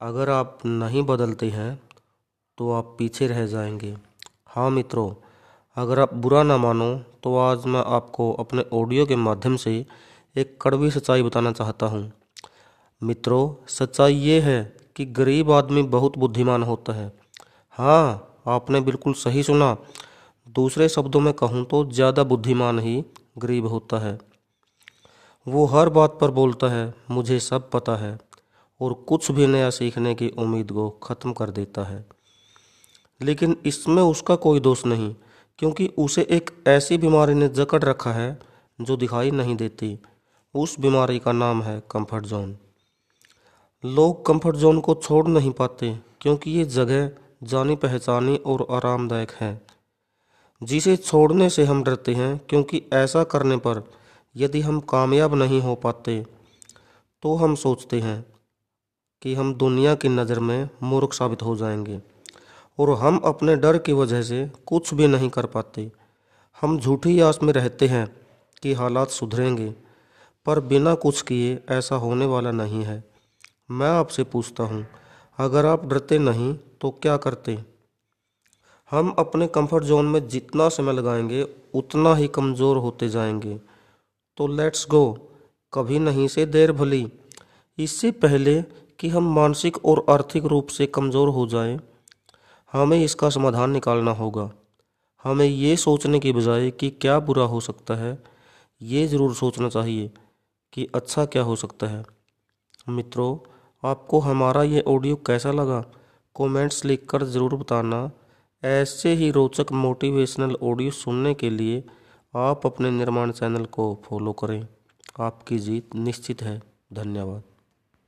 अगर आप नहीं बदलते हैं तो आप पीछे रह जाएँगे। हाँ मित्रों, अगर आप बुरा ना मानो तो आज मैं आपको अपने ऑडियो के माध्यम से एक कड़वी सच्चाई बताना चाहता हूँ। मित्रों, सच्चाई ये है कि गरीब आदमी बहुत बुद्धिमान होता है। हाँ आपने बिल्कुल सही सुना। दूसरे शब्दों में कहूँ तो ज़्यादा बुद्धिमान ही गरीब होता है। वो हर बात पर बोलता है, मुझे सब पता है। और कुछ भी नया सीखने की उम्मीद को ख़त्म कर देता है। लेकिन इसमें उसका कोई दोष नहीं, क्योंकि उसे एक ऐसी बीमारी ने जकड़ रखा है जो दिखाई नहीं देती। उस बीमारी का नाम है कंफर्ट जोन लोग कंफर्ट जोन को छोड़ नहीं पाते, क्योंकि ये जगह जानी पहचानी और आरामदायक है। जिसे छोड़ने से हम डरते हैं, क्योंकि ऐसा करने पर यदि हम कामयाब नहीं हो पाते तो हम सोचते हैं कि हम दुनिया की नज़र में मूर्ख साबित हो जाएँगे और हम अपने डर की वजह से कुछ भी नहीं कर पाते। हम झूठी आस में रहते हैं कि हालात सुधरेंगे, पर बिना कुछ किए ऐसा होने वाला नहीं है। मैं आपसे पूछता हूँ, अगर आप डरते नहीं तो क्या करते? हम अपने कंफर्ट जोन में जितना समय लगाएँगे, उतना ही कमज़ोर होते जाएँगे। तो लेट्स गो कभी नहीं से देर भली। इससे पहले कि हम मानसिक और आर्थिक रूप से कमज़ोर हो जाएँ, हमें इसका समाधान निकालना होगा। हमें ये सोचने के बजाय कि क्या बुरा हो सकता है ये ज़रूर सोचना चाहिए कि अच्छा क्या हो सकता है। मित्रों आपको हमारा ये ऑडियो कैसा लगा? कमेंट्स लिखकर ज़रूर बताना। ऐसे ही रोचक मोटिवेशनल ऑडियो सुनने के लिए आप अपने निर्माण चैनल को फॉलो करें। आपकी जीत निश्चित है। धन्यवाद।